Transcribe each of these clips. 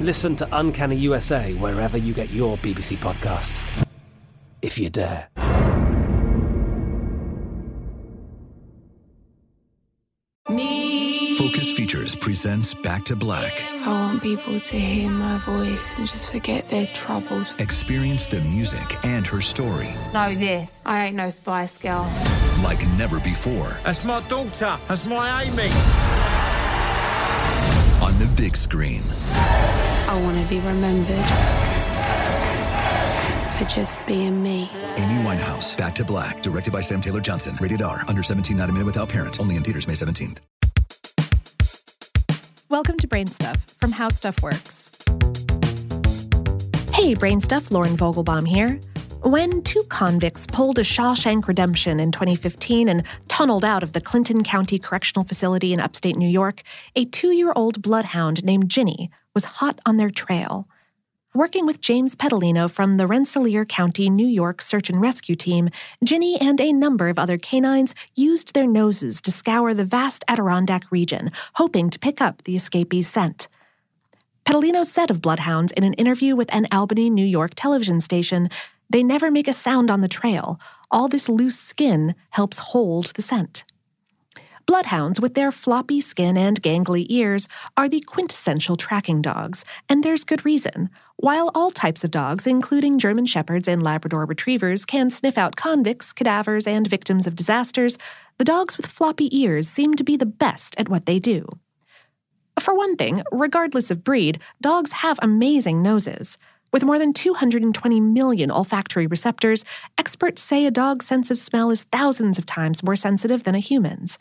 Listen to Uncanny USA wherever you get your BBC podcasts. If you dare. Me. Focus Features presents Back to Black. I want people to hear my voice and just forget their troubles. Experience the music and her story. Know this. I ain't no Spice Girl. Like never before. That's my daughter. That's my Amy. On the big screen. I want to be remembered for just being me. Amy Winehouse, Back to Black, directed by Sam Taylor Johnson. Rated R, under 17, not a minute without parent. Only in theaters May 17th. Welcome to Brain Stuff from How Stuff Works. Hey, Brain Stuff, Lauren Vogelbaum here. When two convicts pulled a Shawshank Redemption in 2015 and tunneled out of the Clinton County Correctional Facility in upstate New York, a two year old bloodhound named Ginny was hot on their trail. Working with James Pedalino from the Rensselaer County, New York Search and Rescue Team, Ginny and a number of other canines used their noses to scour the vast Adirondack region, hoping to pick up the escapee's scent. Pedalino said of bloodhounds in an interview with an Albany, New York television station, they never make a sound on the trail. All this loose skin helps hold the scent. Bloodhounds, with their floppy skin and gangly ears, are the quintessential tracking dogs, and there's good reason. While all types of dogs, including German Shepherds and Labrador Retrievers, can sniff out convicts, cadavers, and victims of disasters, the dogs with floppy ears seem to be the best at what they do. For one thing, regardless of breed, dogs have amazing noses. With more than 220 million olfactory receptors, experts say a dog's sense of smell is thousands of times more sensitive than a human's.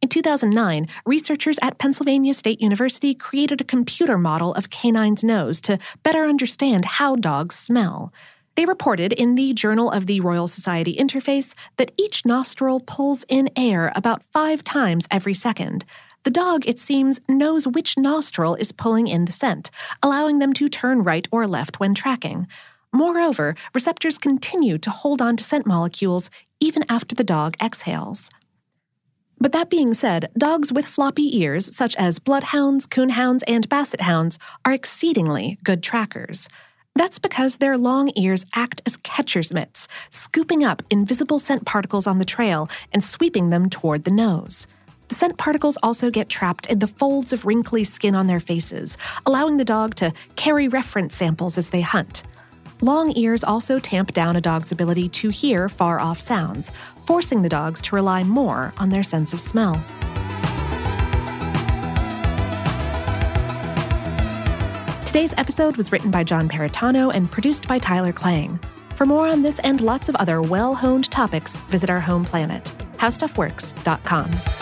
In 2009, researchers at Pennsylvania State University created a computer model of canine's nose to better understand how dogs smell. They reported in the Journal of the Royal Society Interface that each nostril pulls in air about five times every second. The dog, it seems, knows which nostril is pulling in the scent, allowing them to turn right or left when tracking. Moreover, receptors continue to hold on to scent molecules even after the dog exhales. But that being said, dogs with floppy ears, such as bloodhounds, coonhounds, and basset hounds, are exceedingly good trackers. That's because their long ears act as catcher's mitts, scooping up invisible scent particles on the trail and sweeping them toward the nose. Scent particles also get trapped in the folds of wrinkly skin on their faces, allowing the dog to carry reference samples as they hunt. Long ears also tamp down a dog's ability to hear far off sounds, forcing the dogs to rely more on their sense of smell. Today's episode was written by John Perritano and produced by Tyler Klang. For more on this and lots of other well honed topics, visit our home planet, howstuffworks.com.